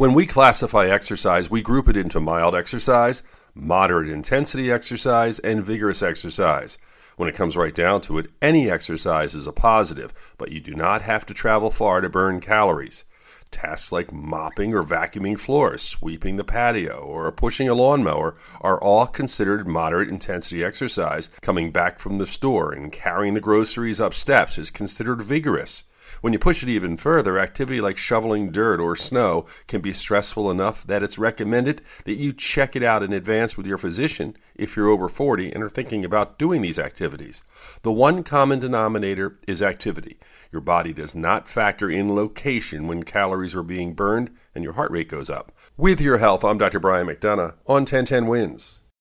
When we classify exercise, we group it into mild exercise, moderate intensity exercise, and vigorous exercise. When it comes right down to it, any exercise is a positive, but you do not have to travel far to burn calories. Tasks like mopping or vacuuming floors, sweeping the patio, or pushing a lawnmower are all considered moderate intensity exercise. Coming back from the store and carrying the groceries up steps is considered vigorous. When you push it even further, activity like shoveling dirt or snow can be stressful enough that it's recommended that you check it out in advance with your physician if you're over 40 and are thinking about doing these activities. The one common denominator is activity. Your body does not factor in location when calories are being burned and your heart rate goes up. With your health, I'm Dr. Brian McDonough on 1010 Wins.